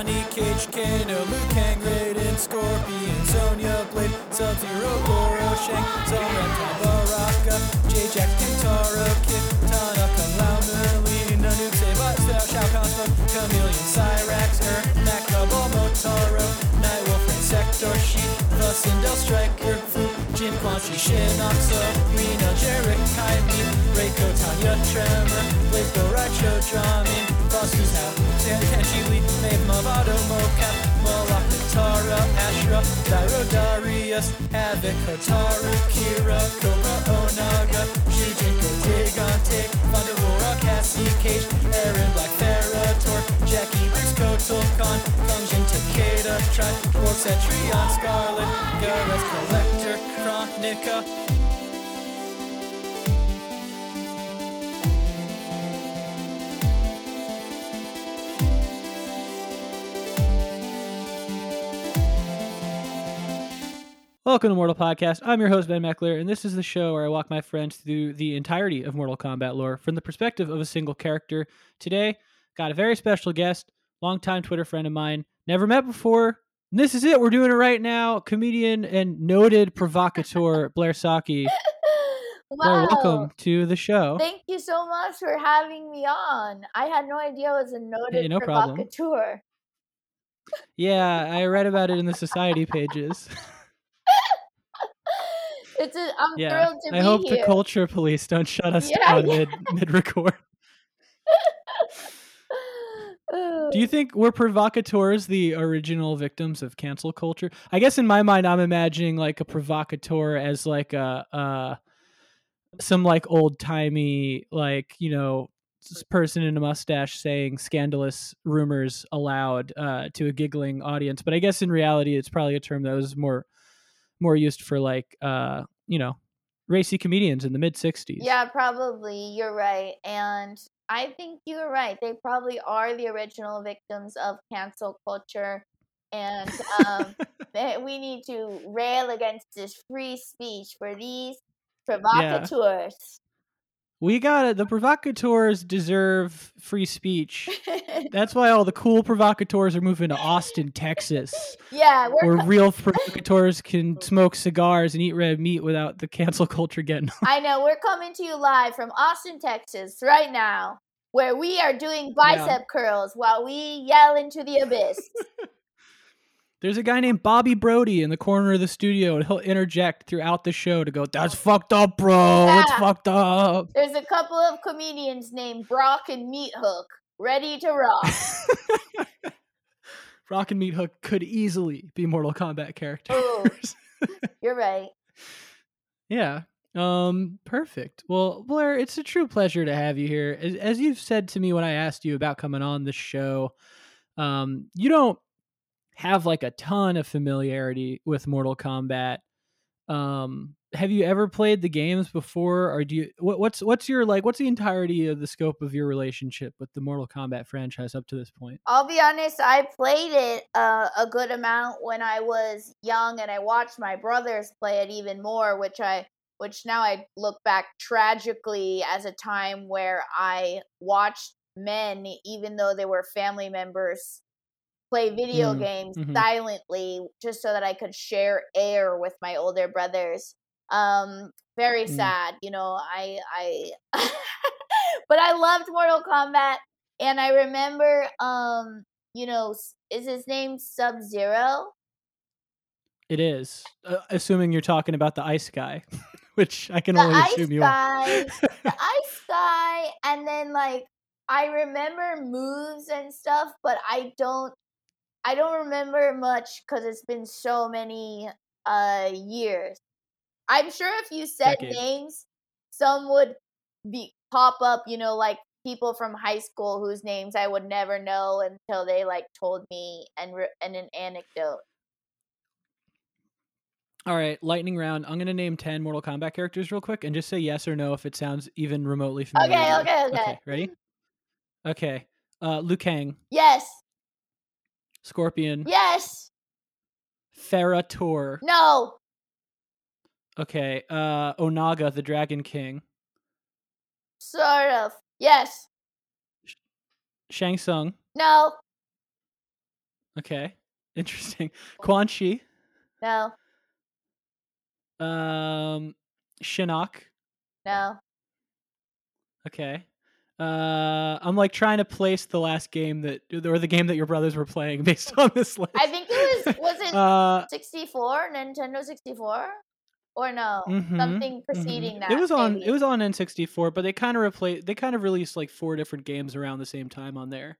Johnny Cage, Kano, Liu Kang, Raiden, Scorpion, Sonya Blade, Sub-Zero, Goro, Shang, Zora, Baraka, J-Jack, Kintaro, Kid, Tanaka, Lao, Merlin, Nanook, Sabat, Style, Shao Smoke, Chameleon, Cyrax, Er, Makabo, Motaro, Nightwolf, Insector, Sheep, the Sindel, Striker, Fu, Jin, Quan Chi, Shinoxo, Reno, Jarek, Kaimi, Reiko, Tanya, Tremor, Blaze, Go, Raicho, Drahmin, Frost's Now, San Kenshi, Lee, Maeve, Mavado, Mocap, Moloch, Tara, Ashra, Dairo, Darius, Havoc, Hotaru, Kira, Cobra, Onaga, Shujinko, Gigante, Thunderbolt, Cassie, Cage, Aaron, Black, Ferrator, Jackie, Briggs, Kotal, Khan, Function, Takeda, Tribe, Dwarf, Cetrion, Skarlet, Gareth, Collector, Kronika, Welcome to Mortal Podcast. I'm your host, Ben Meckler, and this is the show where I walk my friends through the entirety of Mortal Kombat lore from the perspective of a single character. Today, got a very special guest, longtime Twitter friend of mine, never met before. And this is it. We're doing it right now. Comedian and noted provocateur Blair Socci. Wow. welcome to the show. Thank you so much for having me on. I had no idea I was a noted Hey, no problem. provocateur. Yeah, I read about it in the society pages. It's a, I'm Yeah, thrilled to I be I hope here. the culture police don't shut us Yeah, down yeah. mid mid record. Do you think were provocateurs the original victims of cancel culture? I guess in my mind, I'm imagining like a provocateur as like a uh, some like old timey like you know person in a mustache saying scandalous rumors aloud uh, to a giggling audience. But I guess in reality, it's probably a term that was more more used for like uh, you know racy comedians in the mid '60s. Yeah, probably. You're right. And I think you're right. They probably are the original victims of cancel culture. And um, that we need to rail against this free speech for these provocateurs. We got it. The provocateurs deserve free speech. That's why all the cool provocateurs are moving to Austin, Texas, yeah, we're where real provocateurs can smoke cigars and eat red meat without the cancel culture getting. I know we're coming to you live from Austin, Texas, right now, where we are doing bicep curls while we yell into the abyss. There's a guy named Bobby Brody in the corner of the studio, and he'll interject throughout the show to go, "That's fucked up, bro. It's Yeah. fucked up." There's a couple of comedians named Brock and Meat Hook ready to rock. Rock and Meat Hook could easily be Mortal Kombat characters. You're right. Yeah. Um perfect. Well, Blair, it's a true pleasure to have you here. As, as you've said to me when I asked you about coming on the show, um you don't have like a ton of familiarity with Mortal Kombat. Um have you ever played the games before or do you what, what's what's your like what's the entirety of the scope of your relationship with the Mortal Kombat franchise up to this point? I'll be honest, I played it uh, a good amount when I was young, and I watched my brothers play it even more, which I, which now I look back tragically as a time where I watched men, even though they were family members, play video Mm, games mhm. silently, just so that I could share air with my older brothers. Um, very Mm. sad, you know. I, I, but I loved Mortal Kombat and I remember, um, you know, is his name Sub Zero? It is. Uh, assuming you're talking about the ice guy, which I can The only assume you guy, are. the ice guy, The Ice Guy and then like I remember moves and stuff, but I don't, I don't remember much because it's been so many uh years. I'm sure if you said Decades. names, some would be pop up, you know, like people from high school whose names I would never know until they like told me and re- and an anecdote. All right, lightning round. I'm gonna name ten Mortal Kombat characters real quick, and just say yes or no if it sounds even remotely familiar. Okay, okay, okay. Okay, ready? Okay. Uh, Liu Kang, Yes, Scorpion, yes, Ferra/Torr. no, Okay. Uh, Onaga, the Dragon King, sort of. Yes, Shang Tsung, no, Okay. Interesting. Quan Chi. No, Um, Shinnok. no. Okay. Uh, I'm like trying to place the last game that, or the game that your brothers were playing based on this list. I think it was was it Uh, 64, Nintendo 64? Or no, mhm, something mhm. preceding that. It was on. maybe. It was on N64, but they kind of replaced. They kind of released like four different games around the same time on there.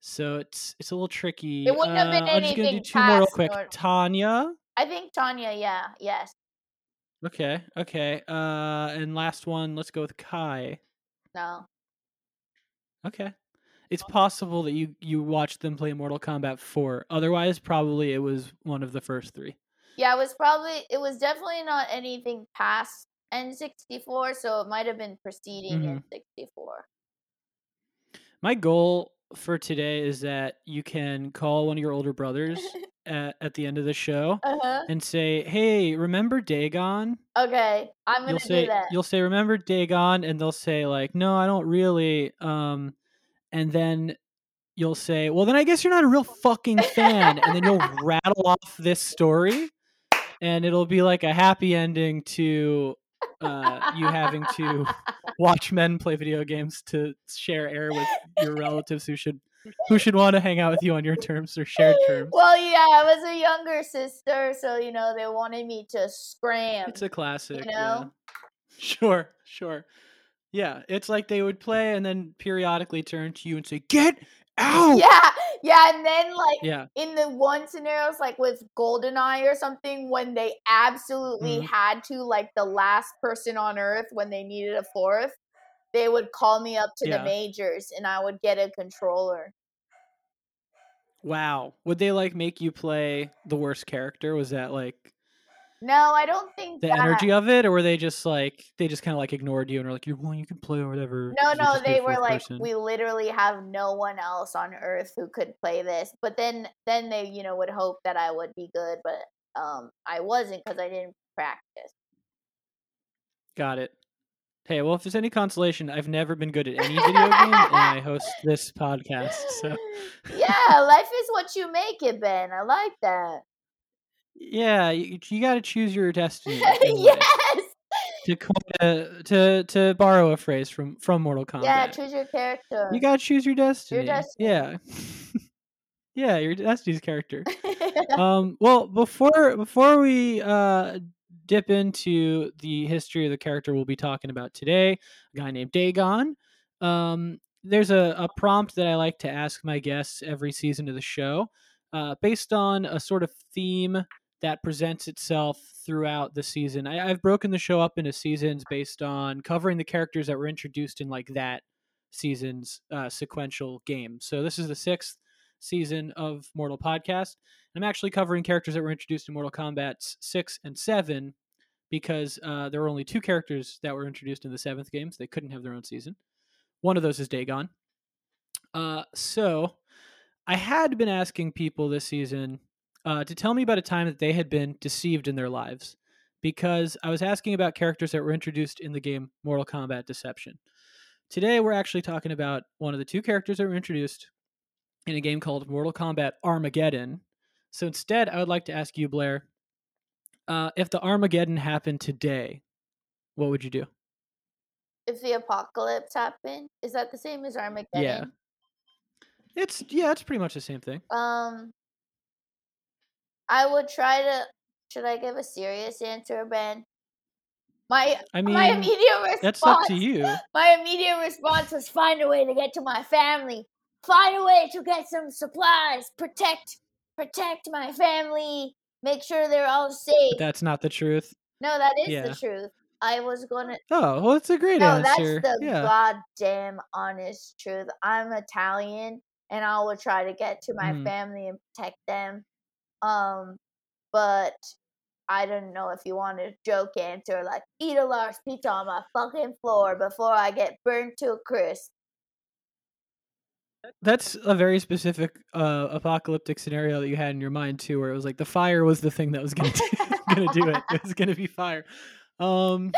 So it's it's a little tricky. It wouldn't have been Uh, I'm just gonna do two more real quick. nor- Tanya. I think Tanya, yeah, yes. Okay. Okay. Uh, and last one. Let's go with Kai. No. Okay. It's possible that you you watched them play Mortal Kombat 4. Otherwise, probably it was one of the first three. Yeah, it was probably it was definitely not anything past N64, so it might have been preceding Mhm. N64. My goal for today is that you can call one of your older brothers at, at the end of the show Uh-huh. and say, "Hey, remember Dagon?" Okay, I'm gonna You'll do say that. you'll say, "Remember Dagon?" and they'll say like, "No, I don't really." Um and then you'll say, "Well, then I guess you're not a real fucking fan." and then you'll rattle off this story and it'll be like a happy ending to uh, you having to watch men play video games to share air with your relatives who should who should want to hang out with you on your terms or shared terms. Well, yeah, I was a younger sister, so you know they wanted me to scram. It's a classic. yeah. know? Sure, sure. Yeah, it's like they would play and then periodically turn to you and say, "Get out!" Yeah, yeah, and then like Yeah. in the one scenarios like with Goldeneye or something, when they absolutely Mhm. had to, like the last person on Earth when they needed a fourth, they would call me up to Yeah. the majors and I would get a controller. Wow. Would they like make you play the worst character? Was that like No, I don't think the that. energy of it, or were they just like they just kind of like ignored you and were like, "You're well, you can play or whatever." No, no, just be a they were like, person." we literally have no one else on Earth who could play this. But then, then they, you know, would hope that I would be good, but um, I wasn't because I didn't practice. Got it. Hey, well, if there's any consolation, I've never been good at any video game, and I host this podcast. So yeah, life is what you make it, Ben. I like that. yeah, you, you got to choose your destiny. yes. To, coin to to borrow a phrase from from Mortal Kombat. Yeah, choose your character. you got to choose your destiny. Your destiny. Yeah. yeah, your destiny's character. um, well, before before we uh, dip into the history of the character we'll be talking about today, a guy named Dagon. Um, there's a, a prompt that I like to ask my guests every season of the show, uh, based on a sort of theme that presents itself throughout the season. I, I've broken the show up into seasons based on covering the characters that were introduced in like that season's uh, sequential game. So this is the sixth season of Mortal Podcast. I'm actually covering characters that were introduced in Mortal Kombat 6 and 7 because uh, there were only two characters that were introduced in the seventh game, so they couldn't have their own season. One of those is Dagon. Uh, so I had been asking people this season uh, to tell me about a time that they had been deceived in their lives because I was asking about characters that were introduced in the game Mortal Kombat Deception. Today, we're actually talking about one of the two characters that were introduced in a game called Mortal Kombat Armageddon. So instead, I would like to ask you, Blair, uh, if the Armageddon happened today, what would you do? if the apocalypse happened, is that the same as Armageddon? Yeah. It's yeah, it's pretty much the same thing. Um, I would try to. Should I give a serious answer, Ben? My I mean, my immediate response. that's up to you. My immediate response was find a way to get to my family. Find a way to get some supplies. Protect protect my family. Make sure they're all safe. But that's not the truth. no, that is Yeah. the truth. I was gonna Oh, well, it's a great No, that's the yeah. goddamn honest truth. I'm Italian and I will try to get to my Mhm. family and protect them. Um but I don't know if you want a joke answer like eat a large pizza on my fucking floor before I get burnt to a crisp. That's a very specific uh, apocalyptic scenario that you had in your mind too, where it was like the fire was the thing that was gonna do, gonna do it. It was gonna be fire. Um,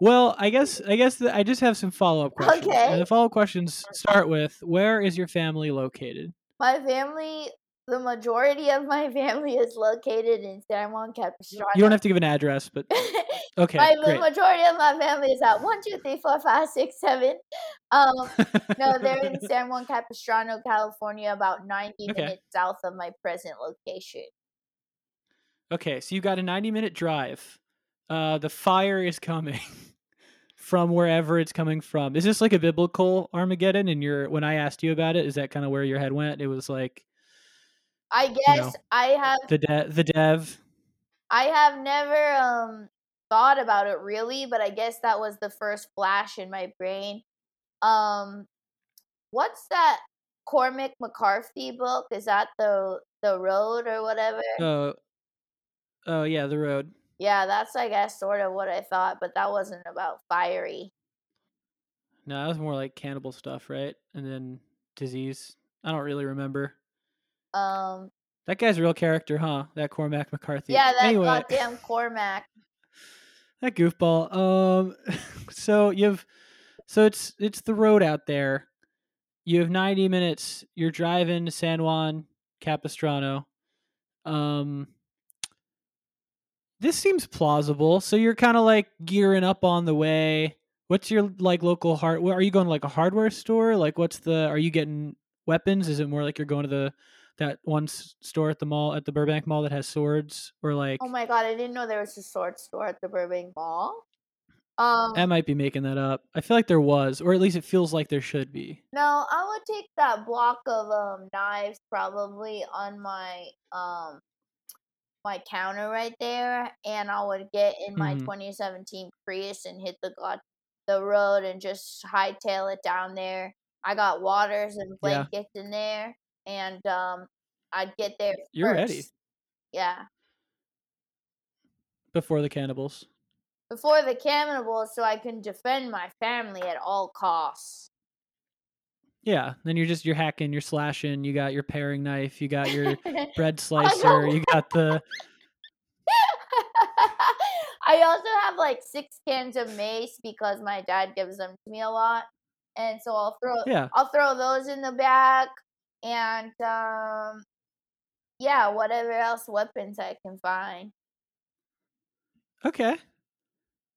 well, I guess I guess that I just have some follow up questions. Okay. And the follow up questions start with Where is your family located? My family the majority of my family is located in San Juan Capistrano. You don't have to give an address, but okay, my, the majority of my family is at one, two, three, four, five, six, seven. Um, no, they're in San Juan Capistrano, California, about 90 Okay. minutes south of my present location. Okay, so you got a 90 minute drive. Uh, the fire is coming from wherever it's coming from. Is this like a biblical Armageddon? And you're when I asked you about it, is that kind of where your head went? It was like I guess know, I have the de- the dev. I have never um thought about it really, but I guess that was the first flash in my brain. Um what's that Cormac McCarthy book? Is that the the road or whatever? Oh, oh yeah, the road. Yeah, that's I guess sort of what I thought, but that wasn't about fiery. No, that was more like cannibal stuff, right? And then disease. I don't really remember. Um That guy's a real character, huh? That Cormac McCarthy. yeah, that anyway, goddamn Cormac. that goofball. Um, so you've, so it's it's the road out there. You have ninety minutes. You're driving to San Juan Capistrano. Um, this seems plausible. So you're kind of like gearing up on the way. What's your like local hard? Are you going to like a hardware store? Like, what's the? Are you getting weapons? Is it more like you're going to the that one store at the mall at the Burbank Mall that has swords, or like? Oh my god, I didn't know there was a sword store at the Burbank Mall. Um I might be making that up. I feel like there was, or at least it feels like there should be. No, I would take that block of um knives probably on my um my counter right there, and I would get in my Mhm. 2017 Prius and hit the god the road and just hightail it down there. I got waters and Yeah. blankets in there, and um I'd get there. You're ready. Yeah, Before the cannibals. before the cannibals, so I can defend my family at all costs. Yeah. Then you're just you're hacking, you're slashing. You got your paring knife. You got your bread slicer. You got the I also have like six cans of mace because my dad gives them to me a lot, and so I'll throw yeah. I'll throw those in the bag, and um, yeah, whatever else weapons I can find. Okay.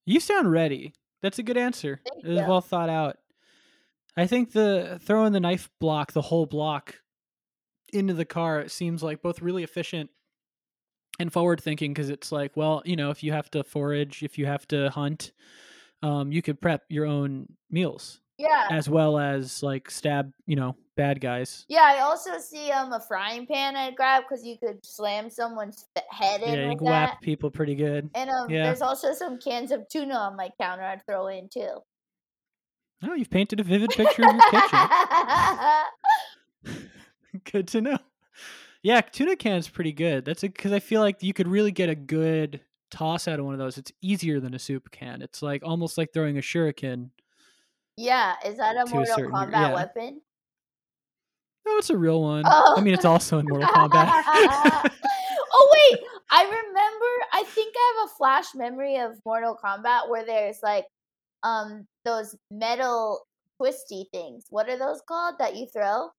You sound ready. That's a good answer. Thank It was you. well thought out. I think the throwing the knife block, the whole block, into the car it seems like both really efficient and forward thinking because it's like, well, you know, if you have to forage, if you have to hunt, um, you could prep your own meals Yeah, as well as like stab, you know, bad guys. yeah. I also see um a frying pan I'd grab because you could slam someone's head in Yeah, you can that. whap people pretty good. And um, Yeah. there's also some cans of tuna on my counter I'd throw in too. Oh, you've painted a vivid picture of your kitchen. good to know. Yeah, tuna can's pretty good. That's because I feel like you could really get a good toss out of one of those. It's easier than a soup can. It's like almost like throwing a shuriken. yeah, is that a To a Mortal certain Kombat yeah. weapon? No, it's a real one. Oh. I mean, it's also in Mortal Kombat. oh wait, I remember. I think I have a flash memory of Mortal Kombat where there's like, um, those metal twisty things. What are those called that you throw?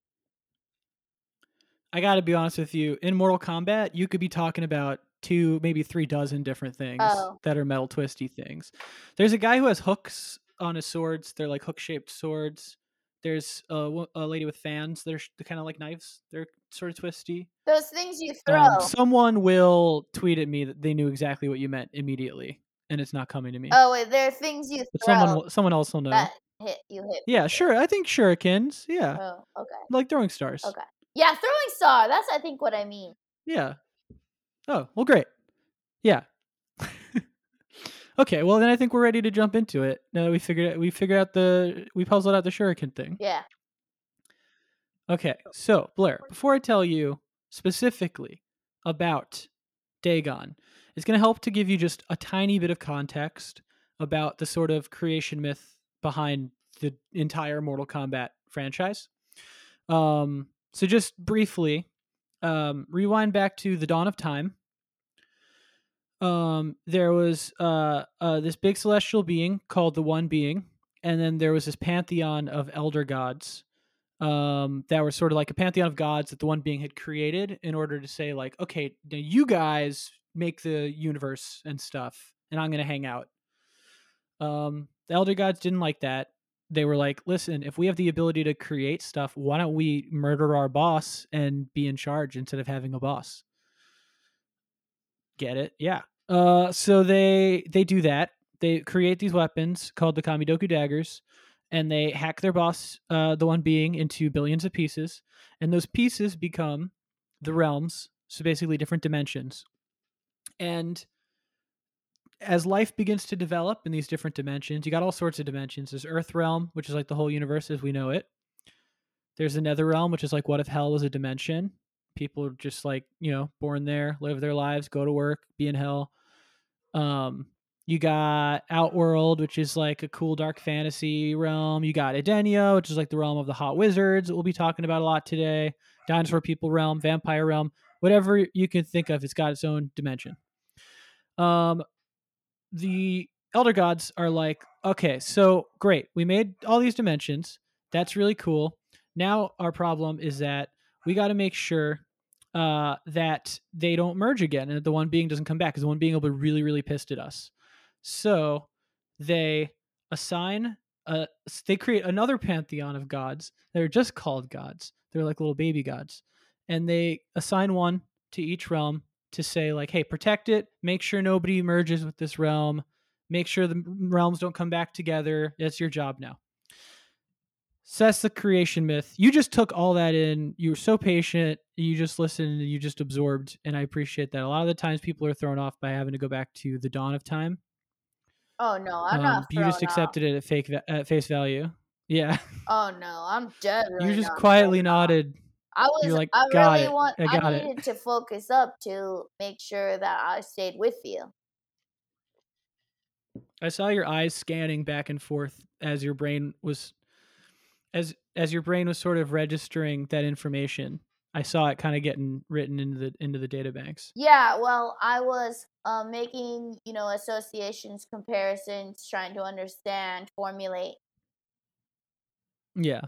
I got to be honest with you. In Mortal Kombat, you could be talking about two, maybe three dozen different things Oh. that are metal twisty things. There's a guy who has hooks on his swords. They're like hook shaped swords. There's a, a lady with fans. They're, kind of like knives. They're sort of twisty. Those things you throw. Um, someone will tweet at me that they knew exactly what you meant immediately, and it's not coming to me. oh, wait, there are things you but throw someone, someone else will know. that hit you hit. yeah, sure. I think shurikens. Yeah, Oh, okay. like throwing stars. Okay. Yeah, throwing star. That's I think what I mean. Yeah. Oh, well, great. Yeah. Okay, well then I think we're ready to jump into it. Now that we figured we figured out the we puzzled out the shuriken thing. Yeah. Okay, so Blair, before I tell you specifically about Dagon, it's going to help to give you just a tiny bit of context about the sort of creation myth behind the entire Mortal Kombat franchise. Um, so just briefly, um, rewind back to the dawn of time. Um, there was uh, uh, this big celestial being called the One Being, and then there was this pantheon of elder gods um, that were sort of like a pantheon of gods that the one being had created in order to say like, okay, now you guys make the universe and stuff, and I'm gonna hang out. Um, the elder gods didn't like that. They were like, listen, if we have the ability to create stuff, why don't we murder our boss and be in charge instead of having a boss? Get it? Yeah. Uh, so they they do that. They create these weapons called the Kamidogu daggers, and they hack their boss, uh, the one being, into billions of pieces, and those pieces become the realms. So basically, different dimensions. And as life begins to develop in these different dimensions, you got all sorts of dimensions. There's Earth realm, which is like the whole universe as we know it. There's the Nether realm, which is like what if hell was a dimension? People are just like you know born there, live their lives, go to work, be in hell. Um, you got Outworld, which is like a cool dark fantasy realm. You got Edenia, which is like the realm of the hot wizards that we'll be talking about a lot today. Dinosaur people realm, vampire realm, whatever you can think of, it's got its own dimension. Um, the elder gods are like, okay, so great, we made all these dimensions. That's really cool. Now our problem is that we got to make sure uh, that they don't merge again and that the one being doesn't come back because the one being will be really, really pissed at us. So they assign, a, they create another pantheon of gods that are just called gods. They're like little baby gods, and they assign one to each realm to say like, hey, protect it, make sure nobody merges with this realm, make sure the realms don't come back together. That's your job now. So that's the creation myth. You just took all that in. You were so patient. You just listened and you just absorbed. And I appreciate that. A lot of the times people are thrown off by having to go back to the dawn of time. Oh no, I'm Um, not. you just accepted it at fake at face value. Yeah. Oh no, I'm dead. you just quietly nodded. I was. You're like, I "Got really it. want. I it." needed to focus up to make sure that I stayed with you. I saw your eyes scanning back and forth as your brain was as as your brain was sort of registering that information. I saw it kind of getting written into the into the data banks. Yeah, well, I was um, making, you know, associations, comparisons, trying to understand, formulate. Yeah.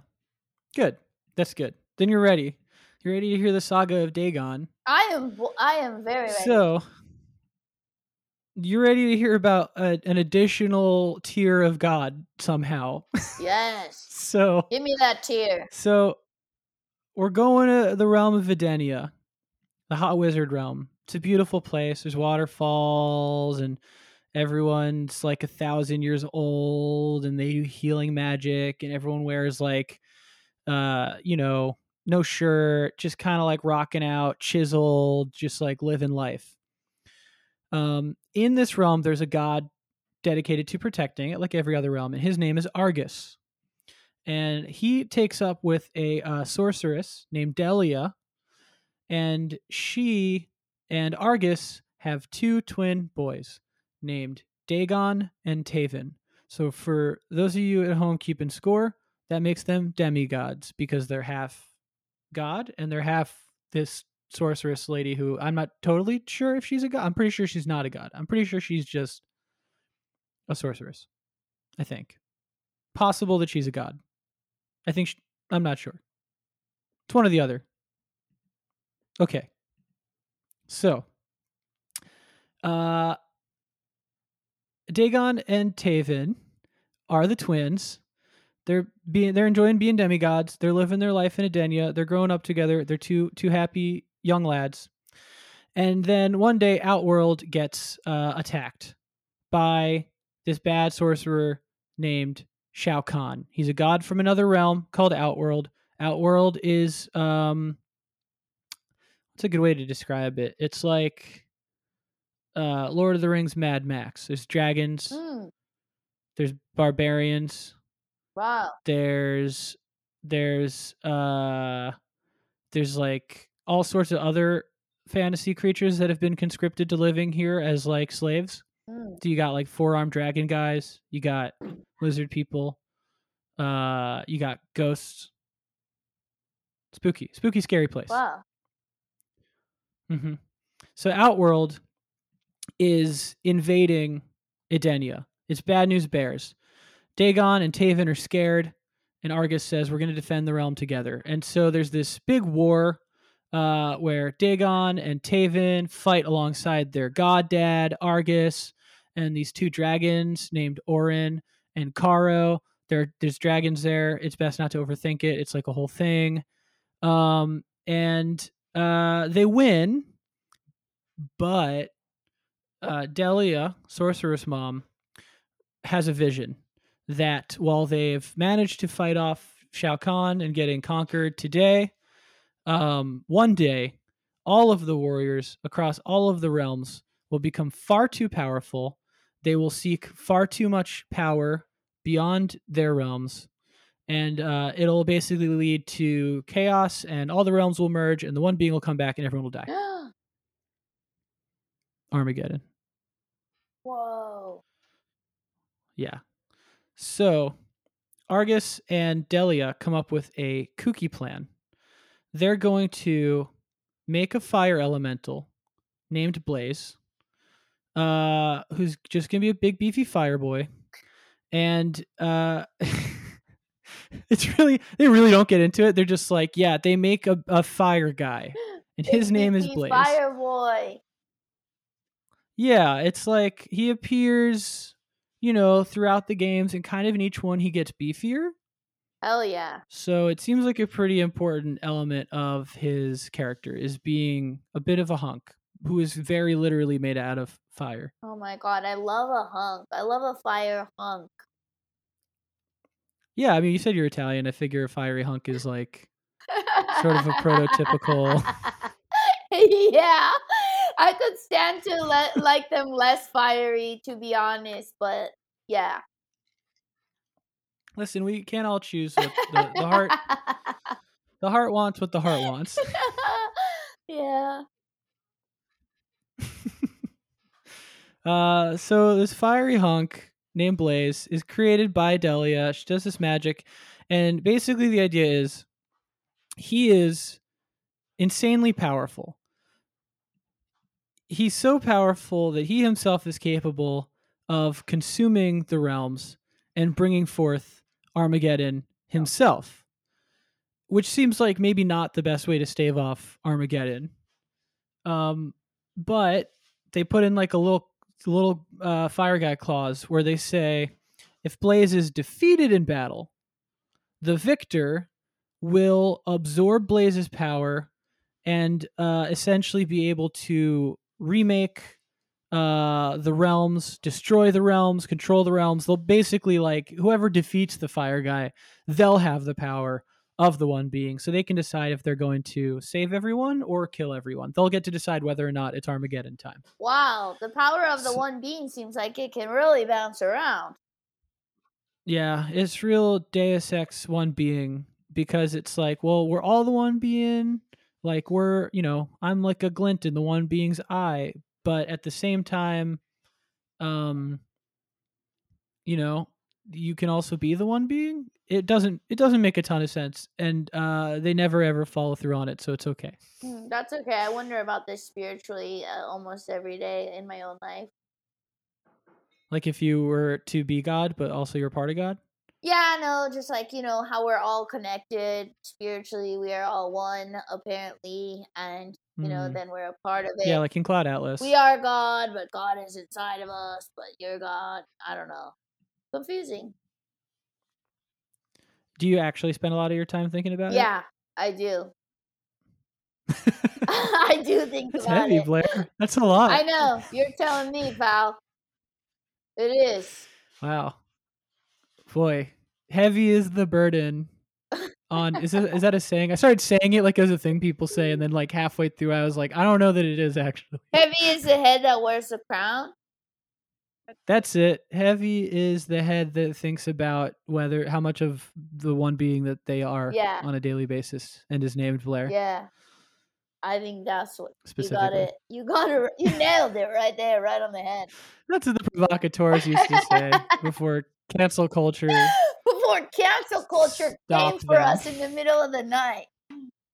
Good. That's good. Then you're ready. You're ready to hear the saga of Dagon. I am, I am very ready. So, you're ready to hear about a, an additional tier of God somehow. yes, so, give me that tear. so we're going to the realm of Edenia, the hot wizard realm. It's a beautiful place. There's waterfalls and everyone's like a thousand years old and they do healing magic and everyone wears like uh you know no shirt just kind of like rocking out chiseled just like living life um in this realm there's a god dedicated to protecting it like every other realm and his name is argus. And he takes up with a uh, sorceress named delia and she and argus have two twin boys named dagon and taven. So for those of you at home keeping score that makes them demigods because they're half god and they're half this sorceress lady who I'm not totally sure if she's a god. I'm pretty sure she's not a god. I'm pretty sure she's just a sorceress. I think. Possible that she's a god. I think she, I'm not sure. It's one or the other. Okay. So, uh Dagon and Taven are the twins they're being they're enjoying being demigods. They're living their life in Edenia. They're growing up together. They're two two happy young lads. And then one day, Outworld gets uh, attacked by this bad sorcerer named Shao Kahn. He's a god from another realm called Outworld. Outworld is um, what's a good way to describe it? It's like uh, Lord of the Rings, Mad Max. There's dragons. Mm, There's barbarians wow. there's there's uh there's like all sorts of other fantasy creatures that have been conscripted to living here as like slaves Mm, so you got like four armed dragon guys you got lizard people uh you got ghosts spooky spooky scary place wow. hmm So Outworld is invading Edenia. It's bad news bears. Dagon and Taven are scared, and Argus says we're going to defend the realm together. And so there's this big war uh, where Dagon and Taven fight alongside their god dad Argus and these two dragons named Orin and Caro. There, there's dragons there. It's best not to overthink it. It's like a whole thing. Um, and uh, they win, but uh, Delia, Sorceress Mom, has a vision that while they've managed to fight off Shao Kahn and getting conquered today, um, one day all of the warriors across all of the realms will become far too powerful. They will seek far too much power beyond their realms. And uh, it'll basically lead to chaos, and all the realms will merge, and the one being will come back, and everyone will die. Armageddon. Whoa. Yeah. So Argus and Delia come up with a kooky plan. They're going to make a fire elemental named Blaze, uh, who's just gonna be a big beefy fire boy. And uh it's really they really don't get into it. They're just like, yeah, they make a, a fire guy. And his name is Blaze. Fire boy. Yeah, it's like he appears, you know, throughout the games, and kind of in each one he gets beefier. Hell yeah. So it seems like a pretty important element of his character is being a bit of a hunk who is very literally made out of fire. Oh my god, I love a hunk. I love a fire hunk. Yeah, I mean, you said you're Italian. I figure a fiery hunk is like Sort of a prototypical- yeah, I could stand to let like them less fiery, to be honest. But yeah, listen. We can't all choose what the, the heart. The heart wants what the heart wants. yeah. Uh, so this fiery hunk named Blaze is created by Delia. She does this magic, and basically the idea is he is insanely powerful. He's so powerful that he himself is capable of consuming the realms and bringing forth Armageddon himself, which seems like maybe not the best way to stave off Armageddon. Um, but they put in like a little little uh, fire guy clause where they say if Blaze is defeated in battle, the victor will absorb Blaze's power and uh, essentially be able to remake uh, the realms, destroy the realms, control the realms. They'll basically like whoever defeats the fire guy, they'll have the power of the one being, so they can decide if they're going to save everyone or kill everyone. They'll get to decide whether or not it's Armageddon time. Wow, the power of the So- one being seems like it can really bounce around. Yeah, it's real Deus Ex one being because it's like, well, we're all the one being. Like we're, you know, I'm like a glint in the one being's eye, but at the same time, um, you know, you can also be the one being. It doesn't. It doesn't make a ton of sense, and uh, they never ever follow through on it, so it's okay. Hmm, that's okay. I wonder about this spiritually uh, almost every day in my own life. Like if you were to be God, but also you're part of God. Yeah, no, just like, you know, how we're all connected spiritually, we are all one, apparently, and, you know, Mhm. then we're a part of it. Yeah, like in Cloud Atlas. we are God, but God is inside of us, but you're God. I don't know. Confusing. Do you actually spend a lot of your time thinking about it? Yeah, I do. I do think That's about heavy, it. Blair. That's a lot. I know. You're telling me, pal. It is. Wow. Boy, heavy is the burden on is that, is that a saying? I started saying it like as a thing people say and then like halfway through I was like, I don't know that it is actually. Heavy is the head that wears the crown. That's it. Heavy is the head that thinks about whether how much of the one being that they are Yeah. on a daily basis and is named Blair Yeah. I think that's what you got it. You got it. You nailed it right there, right on the head. That's what the provocateurs used to say before cancel culture. Before cancel culture came for us in the middle of the night.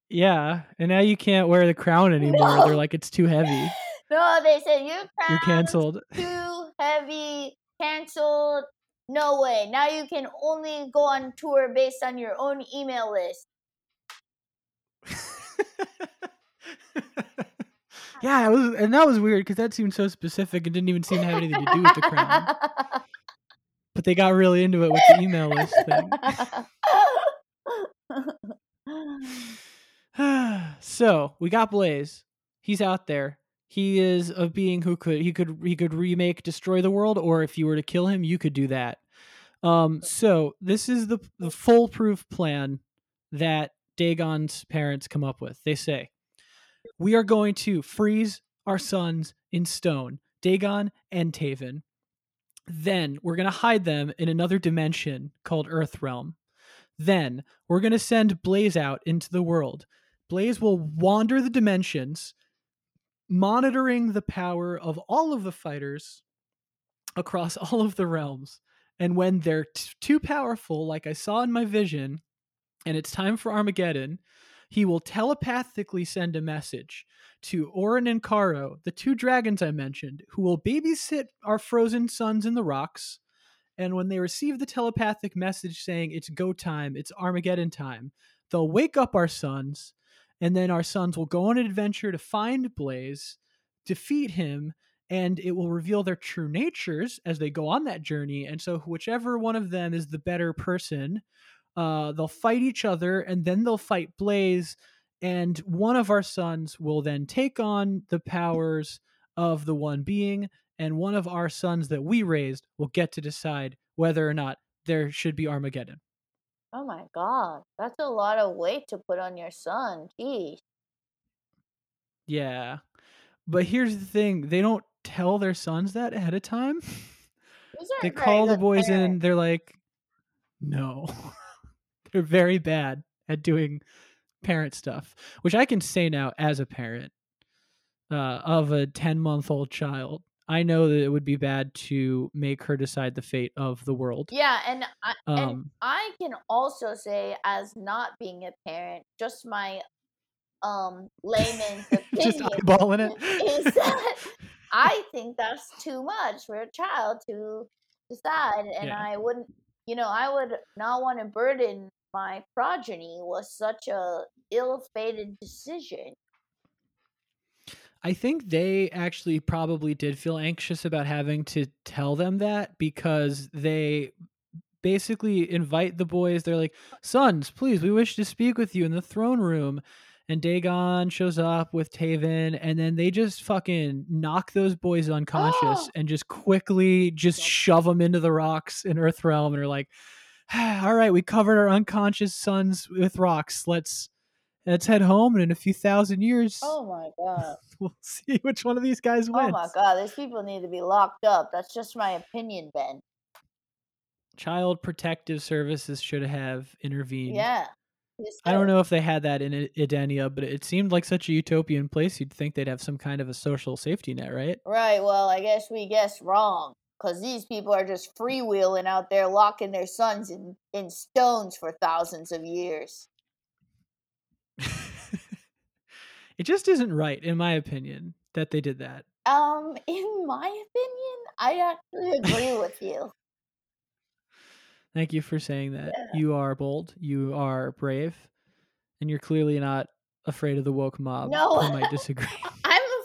Yeah, and now you can't wear the crown anymore. No. They're like it's too heavy. No, they said crown You're canceled. too heavy, canceled. No way. Now you can only go on tour based on your own email list. yeah, it was, and that was weird because that seemed so specific and didn't even seem to have anything to do with the crown. But they got really into it with the email list thing. so we got Blaze. He's out there. He is a being who could he could he could remake destroy the world, or if you were to kill him, you could do that. Um, so this is the the foolproof plan that Dagon's parents come up with. They say, We are going to freeze our sons in stone, Dagon and Taven. Then we're going to hide them in another dimension called Earth Realm. Then we're going to send Blaze out into the world. Blaze will wander the dimensions, monitoring the power of all of the fighters across all of the realms. And when they're t- too powerful, like I saw in my vision, and it's time for Armageddon, he will telepathically send a message to Orin and Caro, the two dragons I mentioned, who will babysit our frozen sons in the rocks. And when they receive the telepathic message saying it's go time, it's Armageddon time, they'll wake up our sons, and then our sons will go on an adventure to find Blaze, defeat him, and it will reveal their true natures as they go on that journey. And so, whichever one of them is the better person, uh, they'll fight each other, and then they'll fight Blaze. And one of our sons will then take on the powers of the one being, and one of our sons that we raised will get to decide whether or not there should be Armageddon. Oh my god, that's a lot of weight to put on your son. geez Yeah. But here's the thing they don't tell their sons that ahead of time. They call the boys parent. in, they're like, no. they're very bad at doing parent stuff, which I can say now as a parent uh, of a 10 month old child. I know that it would be bad to make her decide the fate of the world. Yeah, and I, um, and I can also say, as not being a parent, just my um layman's opinion just eyeballing it is that I think that's too much for a child to decide, and yeah. I wouldn't, you know, I would not want to burden my progeny was such a ill-fated decision. I think they actually probably did feel anxious about having to tell them that because they basically invite the boys. They're like, Sons, please, we wish to speak with you in the throne room. And Dagon shows up with Taven, and then they just fucking knock those boys unconscious oh! and just quickly just shove them into the rocks in Earth Realm and are like, all right, we covered our unconscious sons with rocks. Let's let's head home, and in a few thousand years, oh my god, we'll see which one of these guys wins. Oh my god, these people need to be locked up. That's just my opinion, Ben. Child Protective Services should have intervened. Yeah. I don't know if they had that in Edenia, but it seemed like such a utopian place. You'd think they'd have some kind of a social safety net, right? Right. Well, I guess we guessed wrong because these people are just freewheeling out there, locking their sons in, in stones for thousands of years. it just isn't right, in my opinion, that they did that. Um, in my opinion, I actually agree with you. Thank you for saying that. Yeah. You are bold, you are brave, and you're clearly not afraid of the woke mob. No, I might disagree. I'm a,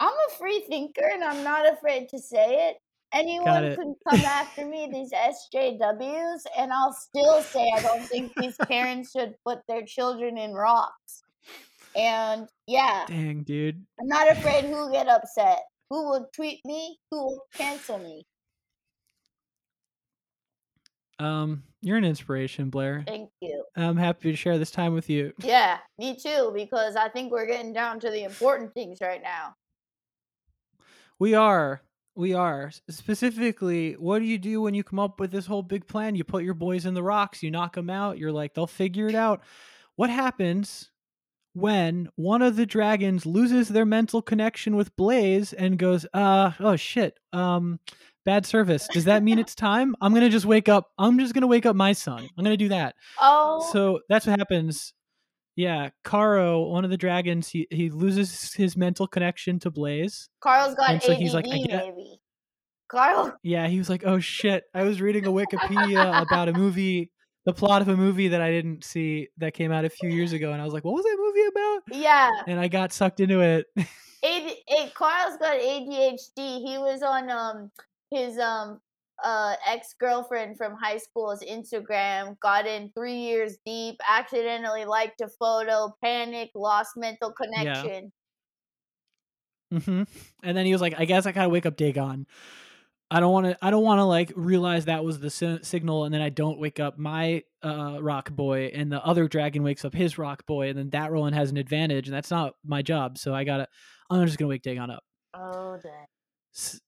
I'm a free thinker, and I'm not afraid to say it. Anyone can come after me, these SJWs, and I'll still say I don't think these parents should put their children in rocks. And yeah. Dang, dude. I'm not afraid who'll get upset. Who will tweet me? Who will cancel me? Um, you're an inspiration, Blair. Thank you. I'm happy to share this time with you. Yeah, me too, because I think we're getting down to the important things right now. We are. We are. Specifically, what do you do when you come up with this whole big plan? You put your boys in the rocks, you knock them out, you're like, they'll figure it out. What happens when one of the dragons loses their mental connection with Blaze and goes, uh, oh shit, um, bad service. Does that mean it's time? I'm gonna just wake up. I'm just gonna wake up my son. I'm gonna do that. Oh, so that's what happens. Yeah, Caro, one of the dragons, he he loses his mental connection to Blaze. Carl's got and so ADD, he's like, maybe. Carl. Yeah, he was like, "Oh shit, I was reading a Wikipedia about a movie, the plot of a movie that I didn't see that came out a few years ago." And I was like, "What was that movie about?" Yeah. And I got sucked into it. AD, A- Carl's got ADHD. He was on um his um uh ex girlfriend from high school's Instagram. Got in three years deep. Accidentally liked a photo. Panic. Lost mental connection. mm-hmm And then he was like, "I guess I gotta wake up Dagon. I don't want to. I don't want to like realize that was the si- signal, and then I don't wake up my uh, rock boy, and the other dragon wakes up his rock boy, and then that Roland has an advantage, and that's not my job. So I gotta. I'm just gonna wake Dagon up. Oh dang. S-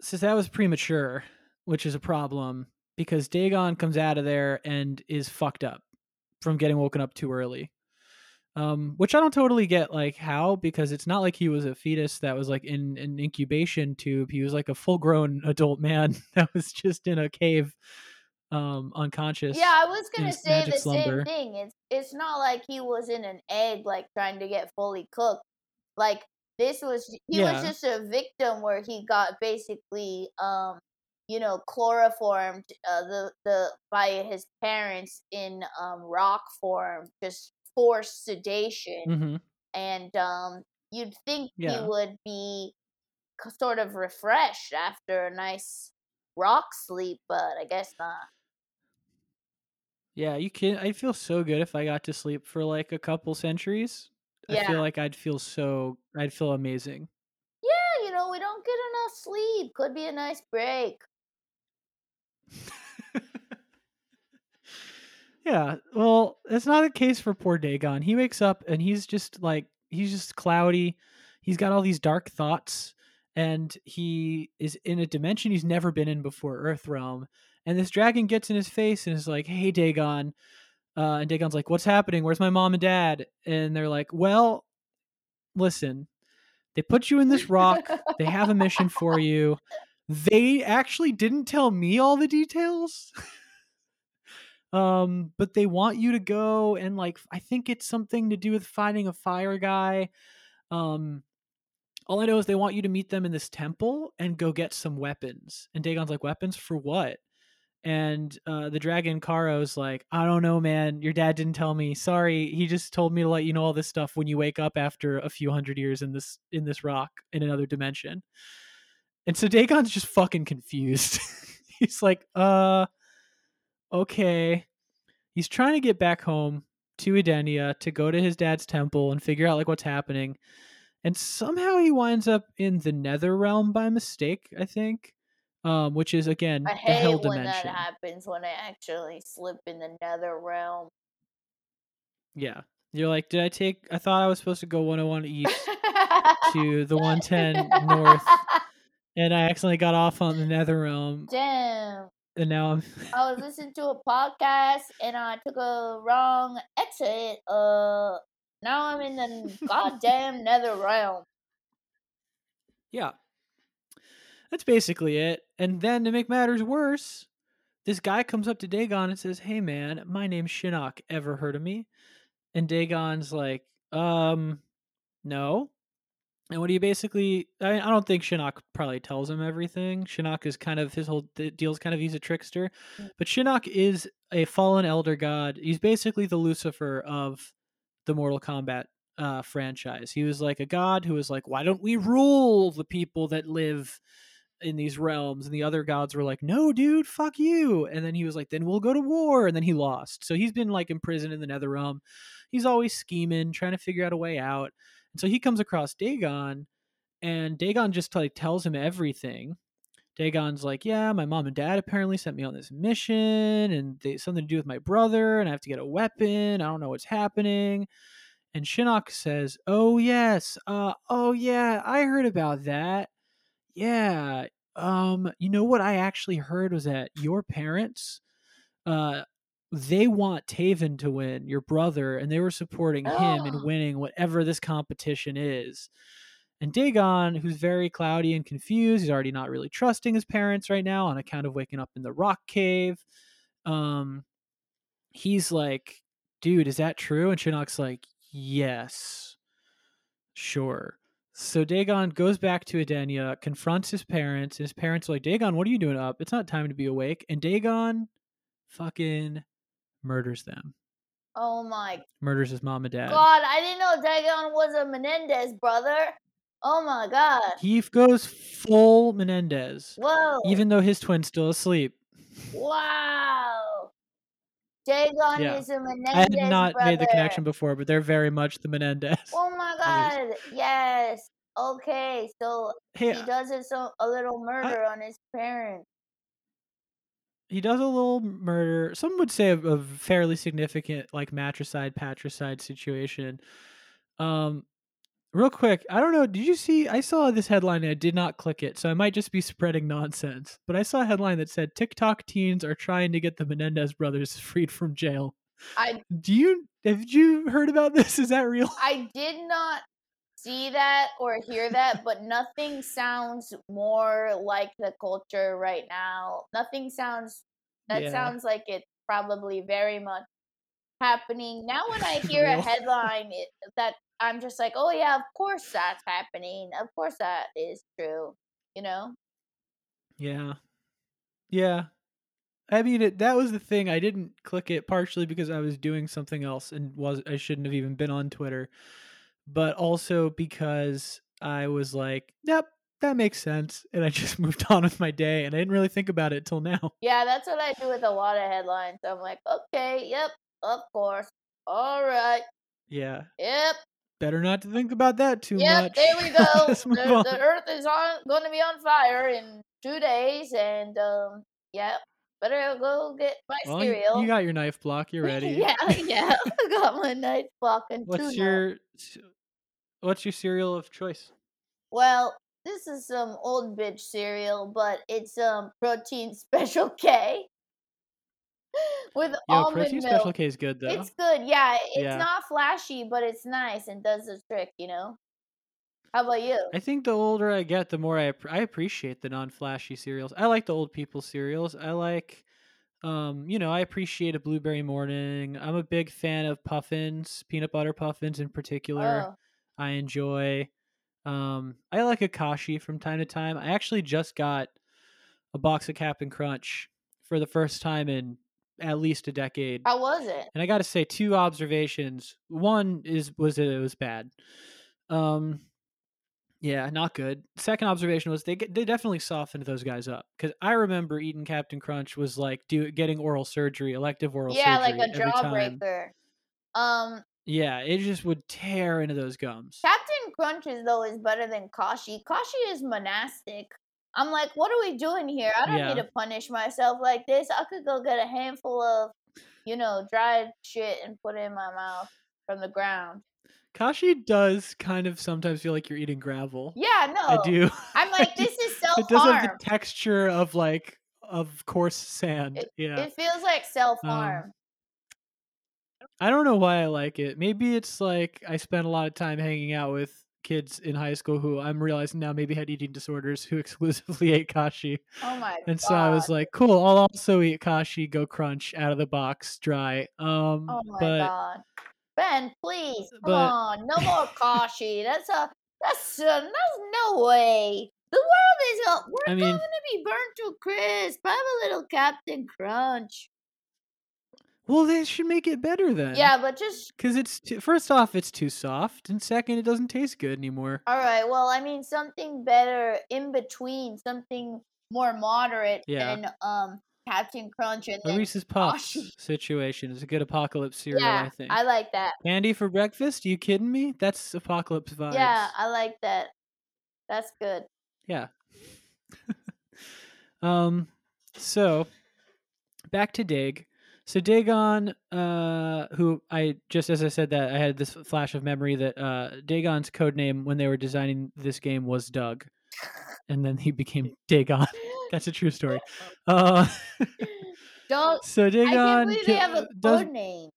Since that was premature, which is a problem because Dagon comes out of there and is fucked up from getting woken up too early. Um, which I don't totally get, like how, because it's not like he was a fetus that was like in an incubation tube. He was like a full-grown adult man that was just in a cave, um, unconscious. Yeah, I was gonna say the slumber. same thing. It's it's not like he was in an egg like trying to get fully cooked. Like this was he Yeah. was just a victim where he got basically um you know chloroformed uh, the the by his parents in um rock form just forced sedation hmm and um you'd think Yeah. he would be sort of refreshed after a nice rock sleep but I guess not. Yeah, you can. I feel so good if I got to sleep for like a couple centuries. Yeah. I feel like I'd feel so. I'd feel amazing. Yeah, you know, we don't get enough sleep. Could be a nice break. Yeah, well, it's not the case for poor Dagon. He wakes up and he's just like he's just cloudy. He's got all these dark thoughts, and he is in a dimension he's never been in before, Earth Realm. And this dragon gets in his face and is like, "Hey, Dagon," uh, and Dagon's like, "What's happening? Where's my mom and dad?" And they're like, "Well, listen, they put you in this rock. they have a mission for you. They actually didn't tell me all the details." um but they want you to go and like i think it's something to do with finding a fire guy. Um all i know is they want you to meet them in this temple and go get some weapons. And dagon's like weapons for what? And uh the dragon Caro's like i don't know man. Your dad didn't tell me. Sorry. He just told me to let you know all this stuff when you wake up after a few hundred years in this in this rock in another dimension and so dagon's just fucking confused he's like uh okay. He's trying to get back home to Edenia to go to his dad's temple and figure out like what's happening. And somehow he winds up in the nether realm by mistake, I think. Um, which is again I the hell when dimension. that happens when I actually slip in the nether realm. Yeah. You're like, did I take I thought I was supposed to go 101 east to the 110 north and I accidentally got off on the nether realm Damn. and now I'm I was listening to a podcast and I took a wrong exit. Uh now I'm in the goddamn nether realm. Yeah. That's basically it. And then to make matters worse, this guy comes up to Dagon and says, Hey man, my name's Shinnok. Ever heard of me? And Dagon's like, um, no. And what he basically, I, I don't think Shinnok probably tells him everything. Shinnok is kind of, his whole deal's kind of he's a trickster. Mm. But Shinnok is a fallen elder god. He's basically the Lucifer of the Mortal Kombat uh, franchise. He was like a god who was like, why don't we rule the people that live in these realms? And the other gods were like, no, dude, fuck you. And then he was like, then we'll go to war. And then he lost. So he's been like imprisoned in the Nether Realm. He's always scheming, trying to figure out a way out. And so he comes across Dagon, and Dagon just like tells him everything. Dagon's like, yeah, my mom and dad apparently sent me on this mission, and they something to do with my brother, and I have to get a weapon. I don't know what's happening. And Shinnok says, "Oh yes, uh, oh yeah, I heard about that. Yeah, um, you know what I actually heard was that your parents, uh, they want Taven to win, your brother, and they were supporting him in winning whatever this competition is." And Dagon, who's very cloudy and confused, he's already not really trusting his parents right now on account of waking up in the rock cave. Um, he's like, dude, is that true? And Shinnok's like, yes, sure. So Dagon goes back to Edenia, confronts his parents, and his parents are like, Dagon, what are you doing up? It's not time to be awake. And Dagon fucking murders them. Oh my Murders his mom and dad. god! I didn't know Dagon was a Menendez brother. Oh my god! He goes full Menendez, Whoa! even though his twin's still asleep. wow! Dagon Yeah. is a Menendez I had not brother. made the connection before, but they're very much the Menendez. Oh my god! Yes. Okay, so Hey, he does so a little murder on his parents. He does a little murder. Some would say a, a fairly significant, like matricide, patricide situation. Um, real quick, I don't know. Did you see? I saw this headline and I did not click it, so I might just be spreading nonsense. But I saw a headline that said TikTok teens are trying to get the Menendez brothers freed from jail. I Do you have you heard about this? Is that real? I did not see that or hear that, but nothing sounds more like the culture right now. Nothing sounds that Yeah. sounds like it's probably very much happening. Now when I hear a headline it, that I'm just like, "Oh yeah, of course that's happening. Of course that is true." You know? Yeah. Yeah. I mean, it, that was the thing. I didn't click it partially because I was doing something else and was I shouldn't have even been on Twitter, but also because I was like, "Yep, that makes sense," and I just moved on with my day, and I didn't really think about it till now. Yeah, that's what I do with a lot of headlines. I'm like, "Okay, yep, of course. All right. Yeah. Yep, Better not to think about that too much. Yep, much. there we go. The, the Earth is on going to be on fire in two days, and um, yep, better go get my Well, cereal. you got your knife block. You're ready. yeah, yeah. I got my knife block and What's your What's your cereal of choice? Well, this is some old bitch cereal, but it's um protein special K with Yo, almond protein milk. special K is good though. It's good, yeah. It's Yeah. not flashy, but it's nice and does the trick. You know. How about you? I think the older I get, the more I I appreciate the non-flashy cereals. I like the old people cereals. I like, um, you know, I appreciate a blueberry morning. I'm a big fan of puffins, peanut butter puffins in particular. Oh, I enjoy. Um, I like Akashi from time to time. I actually just got a box of Captain Crunch for the first time in at least a decade. how was it? And I got to say two observations. One is was that it was bad. Um yeah, not good. Second observation was they get- they definitely softened those guys up cuz I remember eating Captain Crunch was like do getting oral surgery, elective oral surgery. yeah, surgery like a jawbreaker. Um, Yeah, it just would tear into those gums. Captain Crunches though is better than Kashi. Kashi is monastic. I'm like, what are we doing here? I don't Yeah. need to punish myself like this. I could go get a handful of, you know, dried shit and put it in my mouth from the ground. Kashi does kind of sometimes feel like you're eating gravel. Yeah, no. I do. I'm like, this is self it does have the texture of like of coarse sand. It- yeah. It feels like self Um, harm. I don't know why I like it. Maybe it's like I spent a lot of time hanging out with kids in high school who I'm realizing now maybe had eating disorders who exclusively ate kashi. oh my And god. so I was like, cool, I'll also eat kashi, go crunch out of the box, dry. Um Oh my but god. Ben, please, come but- on. No more Kashi. That's a that's a, that's no way. The world is a we're I mean- gonna be burnt to a crisp. Have a little Captain Crunch. Well they should make it better then. Yeah, but just Cuz it's too, first off it's too soft and second it doesn't taste good anymore. all right. Well, I mean something better in between, something more moderate Yeah. than um Captain Crunch and then Reese's Puffs situation is a good apocalypse cereal, yeah, I think. I like that. Candy for breakfast? you kidding me? That's apocalypse vibes. Yeah, I like that. That's good. Yeah. um so back to Dig. So Dagon, uh who I just as I said that I had this flash of memory that uh Dagon's code name when they were designing this game was Doug. And then he became Dagon. That's a true story. Uh Don't. so I Dagon can't believe they have a does code name.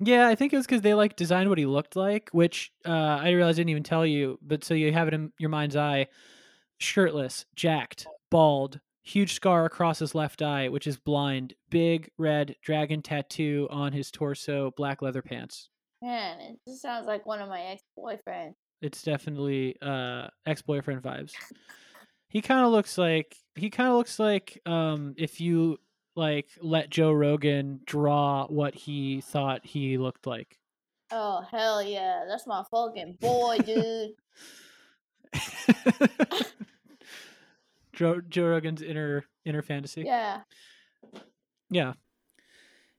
Yeah, I think it was because they like designed what he looked like, which uh, I realized I didn't even tell you. But so you have it in your mind's eye: shirtless, jacked, bald, huge scar across his left eye, which is blind, big red dragon tattoo on his torso, black leather pants. Man, it just sounds like one of my ex boyfriends. It's definitely uh ex-boyfriend vibes. He kind of looks like he kind of looks like um if you like let Joe Rogan draw what he thought he looked like. Oh hell yeah, that's my fucking boy, dude. Joe, Joe Rogan's inner inner fantasy. yeah. Yeah.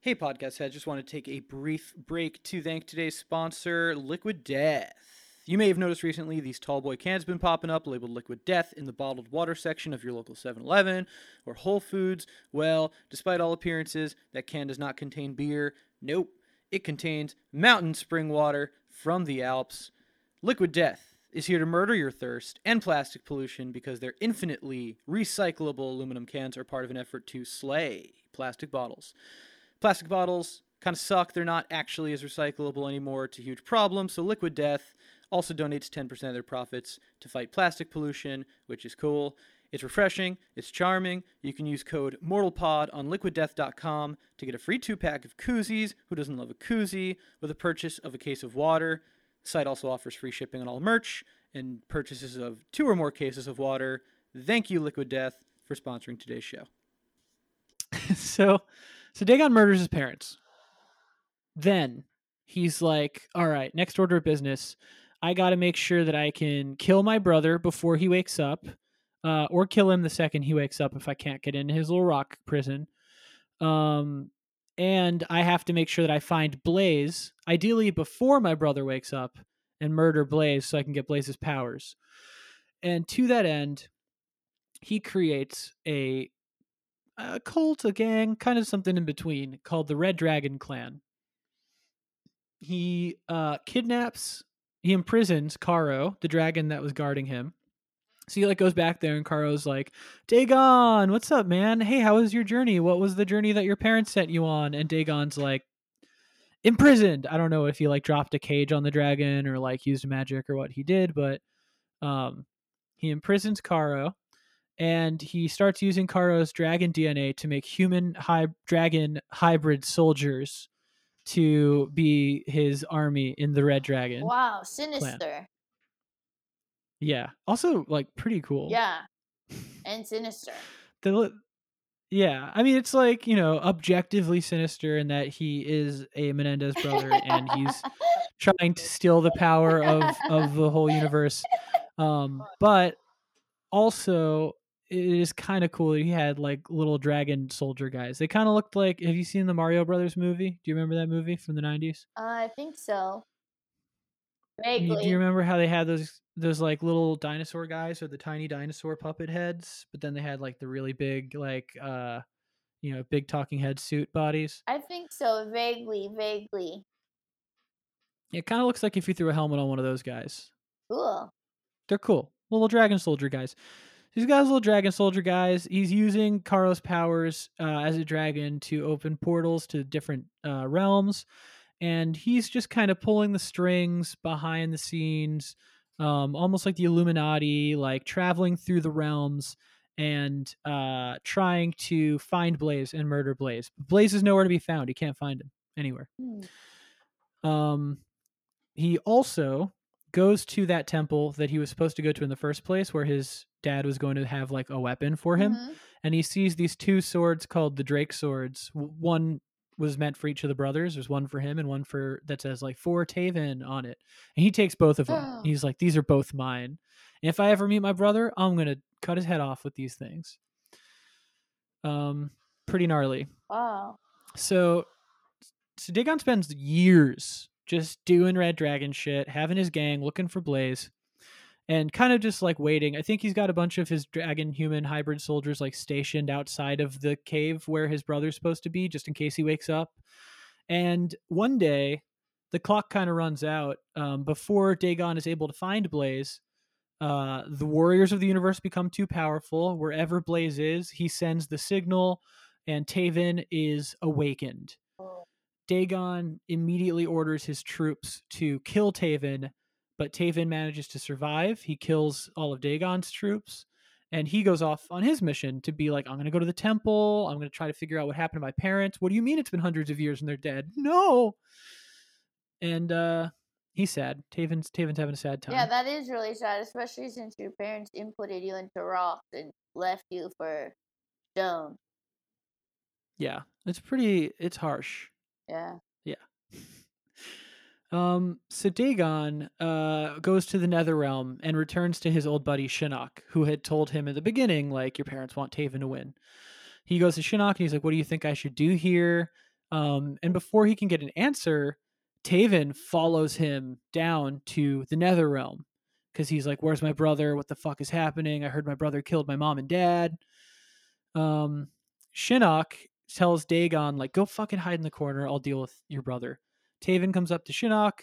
Hey, podcast heads, just want to take a brief break to thank today's sponsor, Liquid Death. You may have noticed recently these tall boy cans been popping up labeled Liquid Death in the bottled water section of your local 7 Eleven or Whole Foods. Well, despite all appearances, that can does not contain beer. Nope. It contains mountain spring water from the Alps. Liquid Death is here to murder your thirst and plastic pollution because their infinitely recyclable aluminum cans are part of an effort to slay plastic bottles. Plastic bottles kind of suck. They're not actually as recyclable anymore. It's a huge problem. So Liquid Death also donates 10% of their profits to fight plastic pollution, which is cool. It's refreshing, it's charming. You can use code MortalPod on liquiddeath.com to get a free two pack of koozies. Who doesn't love a koozie? With a purchase of a case of water. Site also offers free shipping on all merch and purchases of two or more cases of water. Thank you, Liquid Death, for sponsoring today's show. so so Dagon murders his parents. Then he's like, "All right, next order of business. I got to make sure that I can kill my brother before he wakes up, uh, or kill him the second he wakes up if I can't get into his little rock prison. Um, and I have to make sure that I find Blaze, ideally before my brother wakes up, and murder Blaze so I can get Blaze's powers. And to that end, he creates a a cult, a gang, kind of something in between, called the Red Dragon Clan. He uh, kidnaps, he imprisons Caro, the dragon that was guarding him. So he like goes back there, and Caro's like, "Dagon, what's up, man? Hey, how was your journey? What was the journey that your parents sent you on?" And Dagon's like, "Imprisoned." I don't know if he like dropped a cage on the dragon or like used magic or what he did, but um, he imprisons Caro and he starts using Caro's dragon DNA to make human hy- dragon hybrid soldiers to be his army in the Red Dragon. Wow, sinister. Yeah. Also, like, pretty cool. Yeah. And sinister. The, yeah. I mean, it's like, you know, objectively sinister in that he is a Menendez brother and he's trying to steal the power of, of the whole universe. Um, but also, it is kind of cool that he had like little dragon soldier guys. They kind of looked like. Have you seen the Mario Brothers movie? Do you remember that movie from the nineties? Uh, I think so. Do you remember how they had those those like little dinosaur guys or the tiny dinosaur puppet heads, but then they had like the really big like uh you know big talking head suit bodies. I think so. Vaguely, vaguely. It kind of looks like if you threw a helmet on one of those guys. Cool. They're cool. Little dragon soldier guys. These guys, little dragon soldier guys. He's using Caro's powers uh, as a dragon to open portals to different uh, realms, and he's just kind of pulling the strings behind the scenes, um, almost like the Illuminati, like traveling through the realms and uh, trying to find Blaze and murder Blaze. Blaze is nowhere to be found. He can't find him anywhere. Hmm. Um, he also goes to that temple that he was supposed to go to in the first place, where his dad was going to have like a weapon for him, Mhm. and he sees these two swords called the Drake swords. One was meant for each of the brothers. There's one for him and one for that says like for Taven on it, and he takes both of them. Oh. He's like, these are both mine. And if I ever meet my brother, I'm gonna cut his head off with these things. Um, pretty gnarly. Wow. So, so Dagon spends years just doing Red Dragon shit, having his gang looking for Blaze, and kind of just like waiting. I think he's got a bunch of his dragon human hybrid soldiers like stationed outside of the cave where his brother's supposed to be, just in case he wakes up. And one day, the clock kind of runs out um, before Dagon is able to find Blaze. Uh, the warriors of the universe become too powerful. Wherever Blaze is, he sends the signal, and Taven is awakened. Oh. Dagon immediately orders his troops to kill Taven, but Taven manages to survive. He kills all of Dagon's troops, and he goes off on his mission to be like, I'm going to go to the temple. I'm going to try to figure out what happened to my parents. What do you mean it's been hundreds of years and they're dead? No. And uh, he's sad. Taven's Taven's having a sad time. Yeah, that is really sad, especially since your parents inputted you into rocks and left you for stone. yeah, it's pretty. It's harsh. Yeah. Yeah. Um, so Dagon uh, goes to the Nether Realm and returns to his old buddy Shinnok, who had told him in the beginning, like, your parents want Taven to win. He goes to Shinnok and he's like, What do you think I should do here? Um, and before he can get an answer, Taven follows him down to the Nether Realm because he's like, Where's my brother? What the fuck is happening? I heard my brother killed my mom and dad. Um, Shinnok tells Dagon, like, Go fucking hide in the corner. I'll deal with your brother. Taven comes up to Shinnok,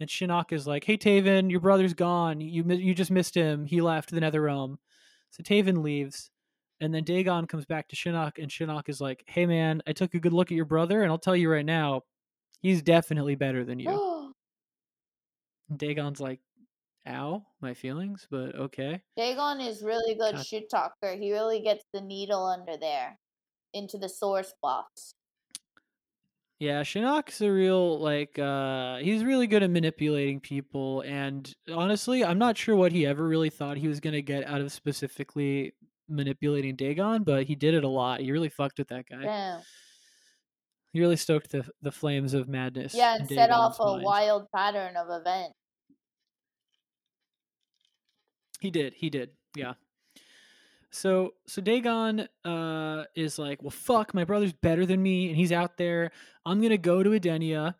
and Shinnok is like, "Hey, Taven, your brother's gone. You you just missed him. He left the Nether Realm." So Taven leaves, and then Dagon comes back to Shinnok, and Shinnok is like, "Hey, man, I took a good look at your brother, and I'll tell you right now, he's definitely better than you." Dagon's like, "Ow, my feelings," but okay. Dagon is really good God. shit talker. He really gets the needle under there into the sore spots. Yeah, Shinnok's a real like uh he's really good at manipulating people and honestly, I'm not sure what he ever really thought he was going to get out of specifically manipulating Dagon, but he did it a lot. He really fucked with that guy. Damn. He really stoked the the flames of madness. Yeah, and set off a mind. wild pattern of events. He did. He did. Yeah. So so Dagon uh is like, well, fuck, my brother's better than me, and he's out there. I'm gonna go to Edenia,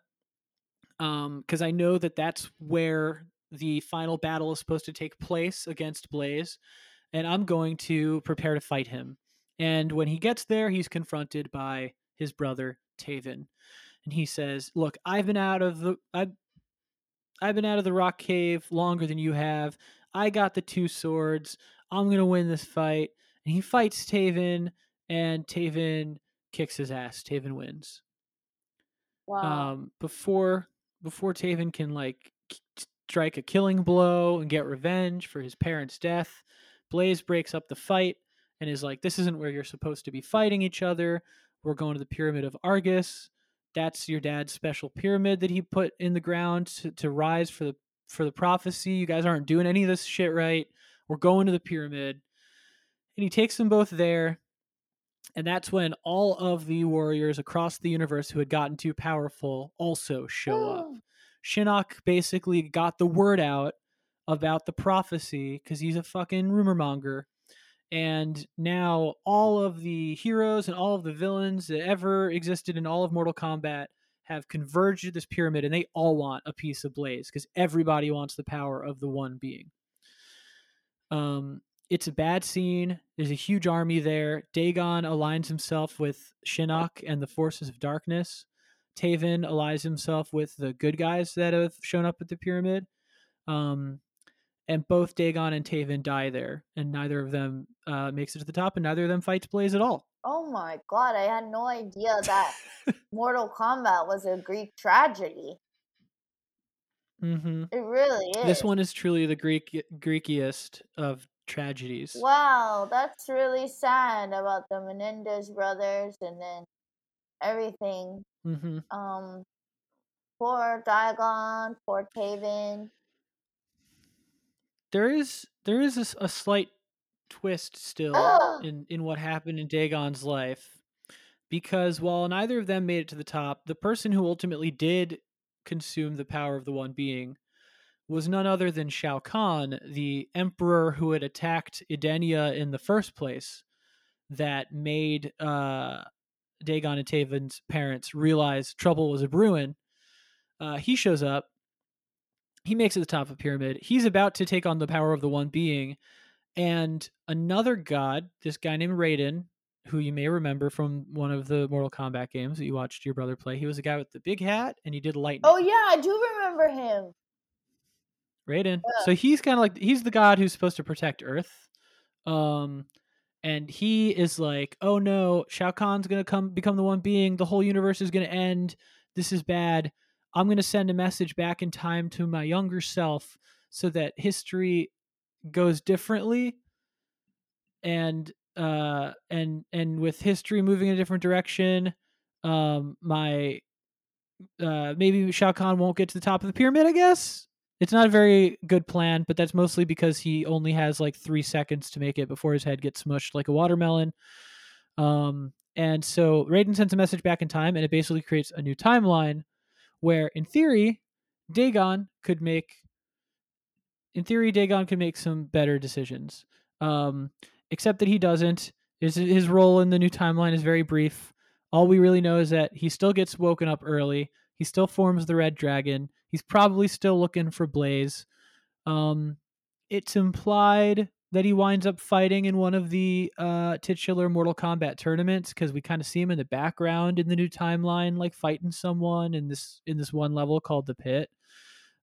um, because I know that that's where the final battle is supposed to take place against Blaze, and I'm going to prepare to fight him. And when he gets there, he's confronted by his brother Taven, and he says, "Look, I've been out of the I've I've been out of the rock cave longer than you have. I got the two swords. I'm gonna win this fight." And he fights Taven, and Taven kicks his ass. Taven wins. Wow. Um, before before Taven can like strike a killing blow and get revenge for his parents' death, Blaze breaks up the fight and is like, "This isn't where you're supposed to be fighting each other. We're going to the Pyramid of Argus. That's your dad's special pyramid that he put in the ground to, to rise for the for the prophecy. You guys aren't doing any of this shit right. We're going to the pyramid." And he takes them both there. And that's when all of the warriors across the universe who had gotten too powerful also show up. Oh. Shinnok basically got the word out about the prophecy because he's a fucking rumor monger. And now all of the heroes and all of the villains that ever existed in all of Mortal Kombat have converged to this pyramid and they all want a piece of Blaze because everybody wants the power of the one being. Um, it's a bad scene. There's a huge army there. Dagon aligns himself with Shinnok and the forces of darkness. Taven allies himself with the good guys that have shown up at the pyramid. Um, and both Dagon and Taven die there, and neither of them uh, makes it to the top, and neither of them fights Blaze at all. Oh my god, I had no idea that Mortal Kombat was a Greek tragedy. Hmm It really is. This one is truly the Greek Greekiest of tragedies. Wow, that's really sad about the Menendez brothers and then everything. hmm Um, poor Dagon, poor Taven. There is, there is a slight twist still in in what happened in Dagon's life, because while neither of them made it to the top, the person who ultimately did consume the power of the one being was none other than Shao Kahn, the emperor who had attacked Edenia in the first place, that made uh, Dagon and Taven's parents realize trouble was a brewing. Uh, he shows up. He makes it to the top of the pyramid. He's about to take on the power of the one being, and another god, this guy named Raiden, who you may remember from one of the Mortal Kombat games that you watched your brother play. He was a guy with the big hat, and he did lightning. Oh yeah, I do remember him. Raiden. Yeah. So he's kind of like he's the god who's supposed to protect Earth. Um and he is like, "Oh no, Shao Kahn's going to come become the one being. The whole universe is going to end. This is bad. I'm going to send a message back in time to my younger self so that history goes differently and uh and and with history moving in a different direction, um my uh, maybe Shao Kahn won't get to the top of the pyramid. I guess it's not a very good plan, but that's mostly because he only has like three seconds to make it before his head gets smushed like a watermelon. Um, and so Raiden sends a message back in time, and it basically creates a new timeline where, in theory, Dagon could make. In theory, Dagon could make some better decisions. Um, except that he doesn't. His his role in the new timeline is very brief. All we really know is that he still gets woken up early. He still forms the red dragon. He's probably still looking for Blaze. Um, it's implied that he winds up fighting in one of the uh, titular Mortal Kombat tournaments because we kind of see him in the background in the new timeline, like fighting someone in this in this one level called the Pit.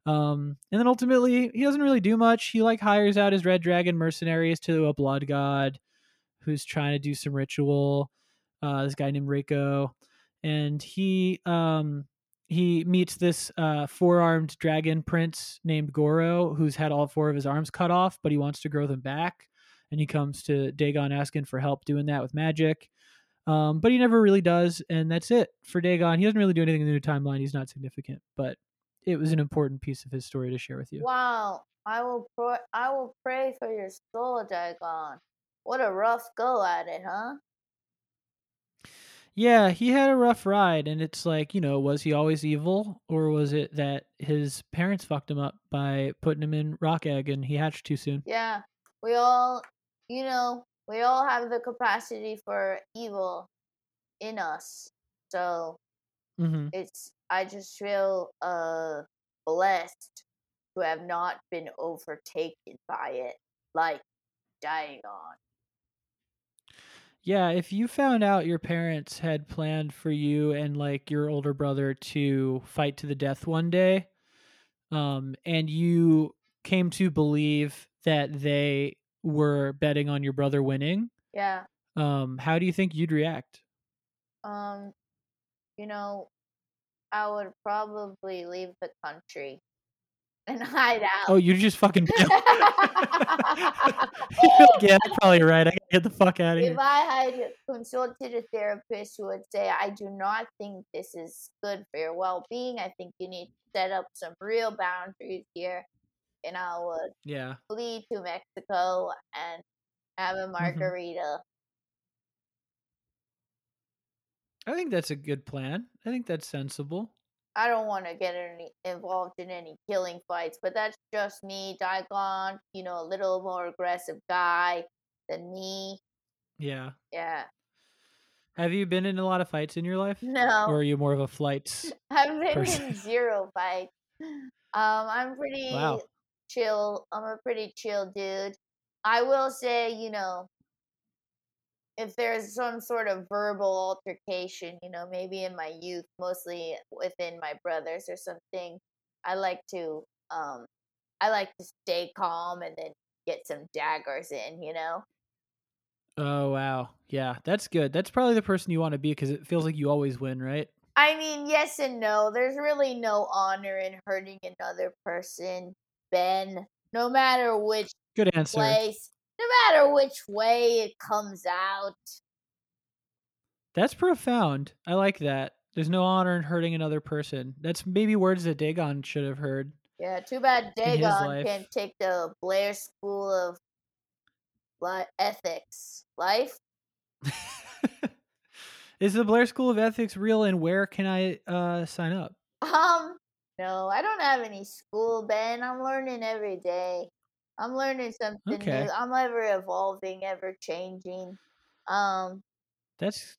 Um, and then ultimately, he doesn't really do much. He like hires out his Red Dragon mercenaries to a blood god who's trying to do some ritual. Uh, this guy named Reiko, and he um he meets this uh, four-armed dragon prince named Goro, who's had all four of his arms cut off, but he wants to grow them back. And he comes to Dagon asking for help doing that with magic. Um, but he never really does, and that's it for Dagon. He doesn't really do anything in the new timeline. He's not significant, but it was an important piece of his story to share with you. Wow. I will pray I will pray for your soul, Dagon. What a rough go at it, huh? Yeah, he had a rough ride, and it's like, you know, was he always evil, or was it that his parents fucked him up by putting him in rock egg and he hatched too soon? Yeah. We all you know, we all have the capacity for evil in us. So Mm-hmm. it's I just feel uh blessed to have not been overtaken by it like dying on. Yeah, if you found out your parents had planned for you and like your older brother to fight to the death one day, um, and you came to believe that they were betting on your brother winning, Yeah. um, how do you think you'd react? Um you know, I would probably leave the country and hide out. Oh, you just fucking. yeah, you're probably right. I gotta get the fuck out of If here. If I had consulted a therapist who would say, I do not think this is good for your well being, I think you need to set up some real boundaries here. And I would Yeah. flee to Mexico and have Mm-hmm. a margarita. I think that's a good plan. I think that's sensible. I don't want to get any involved in any killing fights, but that's just me, Dagon, you know, a little more aggressive guy than me. Yeah. Yeah. Have you been in a lot of fights in your life? No. Or are you more of a flights? I've been person? in zero fights. Um, I'm pretty Wow. chill. I'm a pretty chill dude. I will say, you know, if there's some sort of verbal altercation, you know, maybe in my youth, mostly within my brothers or something, I like to um I like to stay calm and then get some daggers in, you know? Oh wow. Yeah, that's good. That's probably the person you want to be because it feels like you always win, right? I mean, yes and no. There's really no honor in hurting another person, Ben. No matter which Good answer. place, no matter which way it comes out. That's profound. I like that. There's no honor in hurting another person. That's maybe words that Dagon should have heard. Yeah, too bad Dagon can't take the Blair School of li- Ethics. Life? Is the Blair School of Ethics real and where can I uh, sign up? Um, no, I don't have any school, Ben. I'm learning every day. I'm learning something Okay. new. I'm ever evolving, ever changing. Um, That's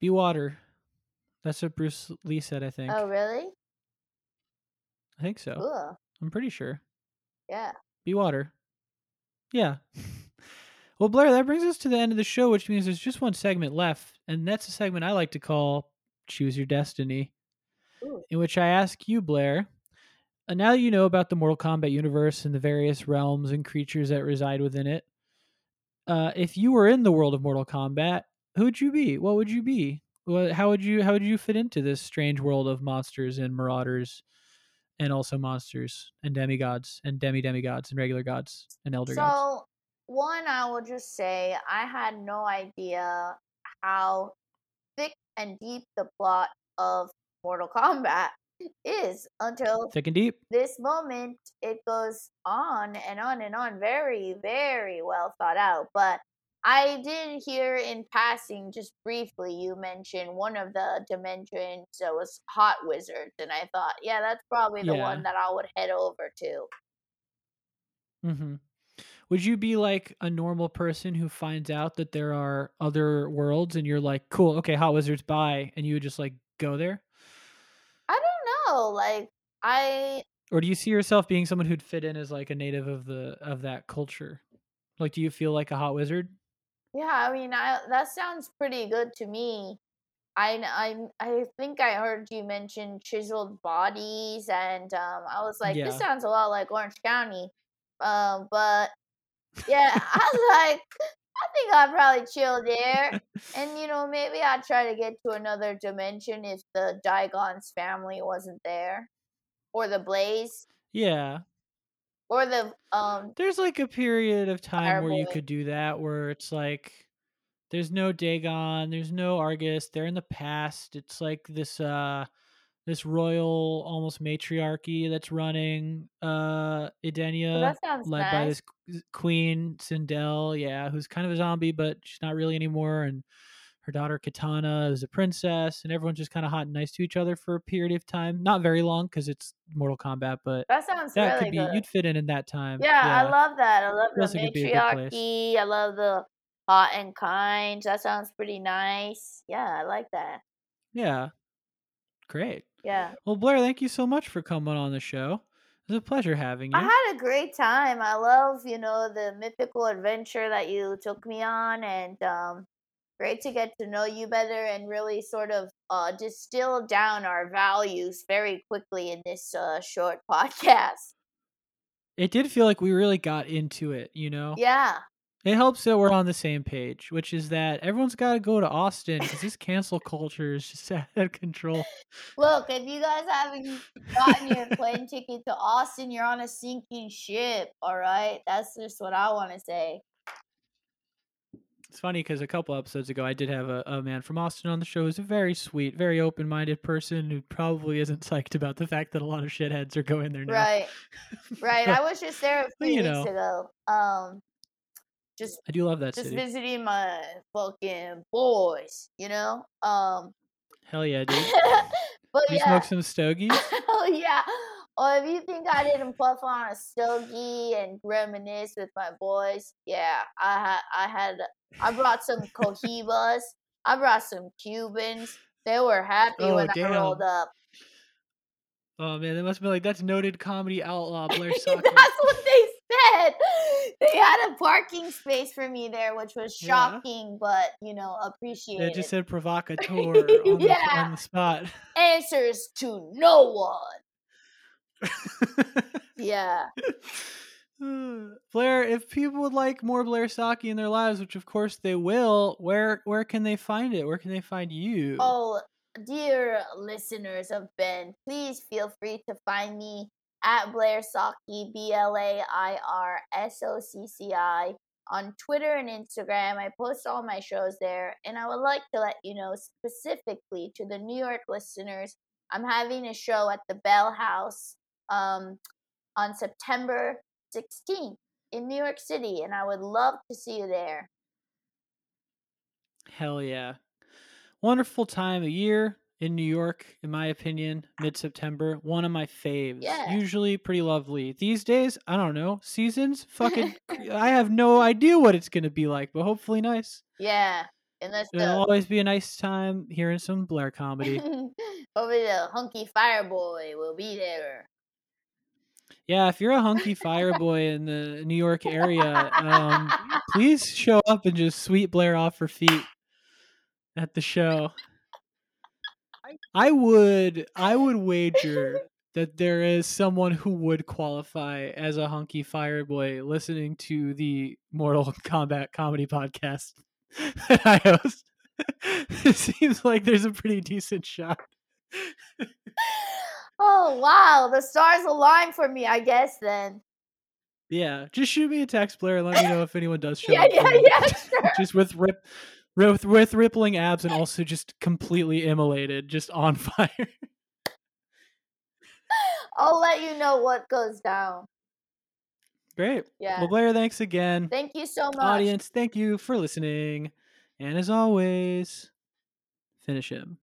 Be Water. That's what Bruce Lee said, I think. oh really? I think so. Cool. I'm pretty sure. Yeah. Be Water. Yeah. well, Blair, that brings us to the end of the show, which means there's just one segment left, and that's a segment I like to call Choose Your Destiny, Ooh. in which I ask you, Blair, now that you know about the Mortal Kombat universe and the various realms and creatures that reside within it, uh, if you were in the world of Mortal Kombat, who would you be? What would you be? How would you how would you fit into this strange world of monsters and marauders, and also monsters and demigods and demi demigods and regular gods and elder gods? So, one, I will just say I had no idea how thick and deep the plot of Mortal Kombat is until and deep. this moment it goes on and on and on very very well thought out but i did hear in passing just briefly you mentioned one of the dimensions that was hot wizards and i thought yeah that's probably the Yeah. one that i would head over to mm-hmm Would you be like a normal person who finds out that there are other worlds and you're like, cool, okay, Hot Wizards, bye, and you would just like go there? Know like i Or do you see yourself being someone who'd fit in as like a native of the of that culture? Like, do you feel like a hot wizard? yeah i mean I, that sounds pretty good to me I, I, I think I heard you mention chiseled bodies, and um, I was like, this sounds a lot like Orange County. Um, but yeah, I was like, I think I'd probably chill there. And, you know, maybe I'd try to get to another dimension if the Dagon's family wasn't there. Or the Blaze. Yeah. Or the, um, There's like a period of time where you could do that where it's like there's no Dagon, there's no Argus, they're in the past. It's like this uh this royal almost matriarchy that's running uh well, Edenia sounds led by this queen Sindel, yeah, who's kind of a zombie but she's not really anymore and her daughter Katana is a princess and everyone's just kind of hot and nice to each other for a period of time. Not very long cuz it's Mortal Kombat, but That sounds that really could be good. you'd fit in in that time. Yeah, I love that. I love the like it'd be a good place. matriarchy. I love the hot and kind. That sounds pretty nice. Yeah, I like that. Yeah. Great. Yeah. Well, Blair, thank you so much for coming on the show. It was a pleasure having you. I had a great time. I love, you know, the mythical adventure that you took me on and um great to get to know you better and really sort of uh distill down our values very quickly in this uh short podcast. It did feel like we really got into it, you know? Yeah. It helps that we're on the same page, which is that everyone's got to go to Austin because this cancel culture is just out of control. Look, if you guys haven't gotten your plane ticket to Austin, you're on a sinking ship, all right? That's just what I want to say. It's funny because a couple episodes ago, I did have a, a man from Austin on the show who's a very sweet, very open minded person who probably isn't psyched about the fact that a lot of shitheads are going there now. Right. Right. I was just there a few you weeks know. ago. Um just I do love that just city. visiting my fucking boys, you know? Um Hell yeah, dude. but you yeah. smoke some stogies? oh yeah. Or if you think I didn't puff on a stogie and reminisce with my boys, yeah, I had I had I brought some cohibas. I brought some Cubans. They were happy Oh, when damn. I rolled up. Oh man, they must be like that's noted comedy outlaw Blair That's what they They had a parking space for me there, which was Yeah. shocking, but you know, appreciated. They just said provocateur on, the, Yeah. on the spot. Answers to no one. Yeah. Blair, if people would like more Blair Socci in their lives, which of course they will, where where can they find it? Where can they find you? Oh, dear listeners of Ben, please feel free to find me at Blair Socci, B L A I R S O C C I, on Twitter and Instagram. I post all my shows there, and I would like to let you know specifically to the New York listeners, I'm having a show at the Bell House um, on September 16th in New York City, and I would love to see you there. Hell yeah. Wonderful time of year in New York, in my opinion, mid September. One of my faves. Yeah. Usually pretty lovely. These days, I don't know. Seasons? Fucking I have no idea what it's gonna be like, but hopefully nice. Yeah, unless the It'll always be a nice time hearing some Blair comedy. Over the hunky fireboy will be there. Yeah, if you're a hunky fireboy in the New York area, um, please show up and just sweet Blair off her feet at the show. I would I would wager that there is someone who would qualify as a hunky fireboy listening to the Mortal Kombat comedy podcast that I host. it seems like there's a pretty decent shot. Oh wow, the stars align for me, I guess then. Yeah, just shoot me a text, Blair, and let me know if anyone does show Yeah, up. yeah, yeah, sure. just with rip, with, with rippling abs and also just completely immolated, just on fire. I'll let you know what goes down. Great. Yeah. Well, Blair, thanks again. Thank you so much. Audience, thank you for listening. And as always, finish him.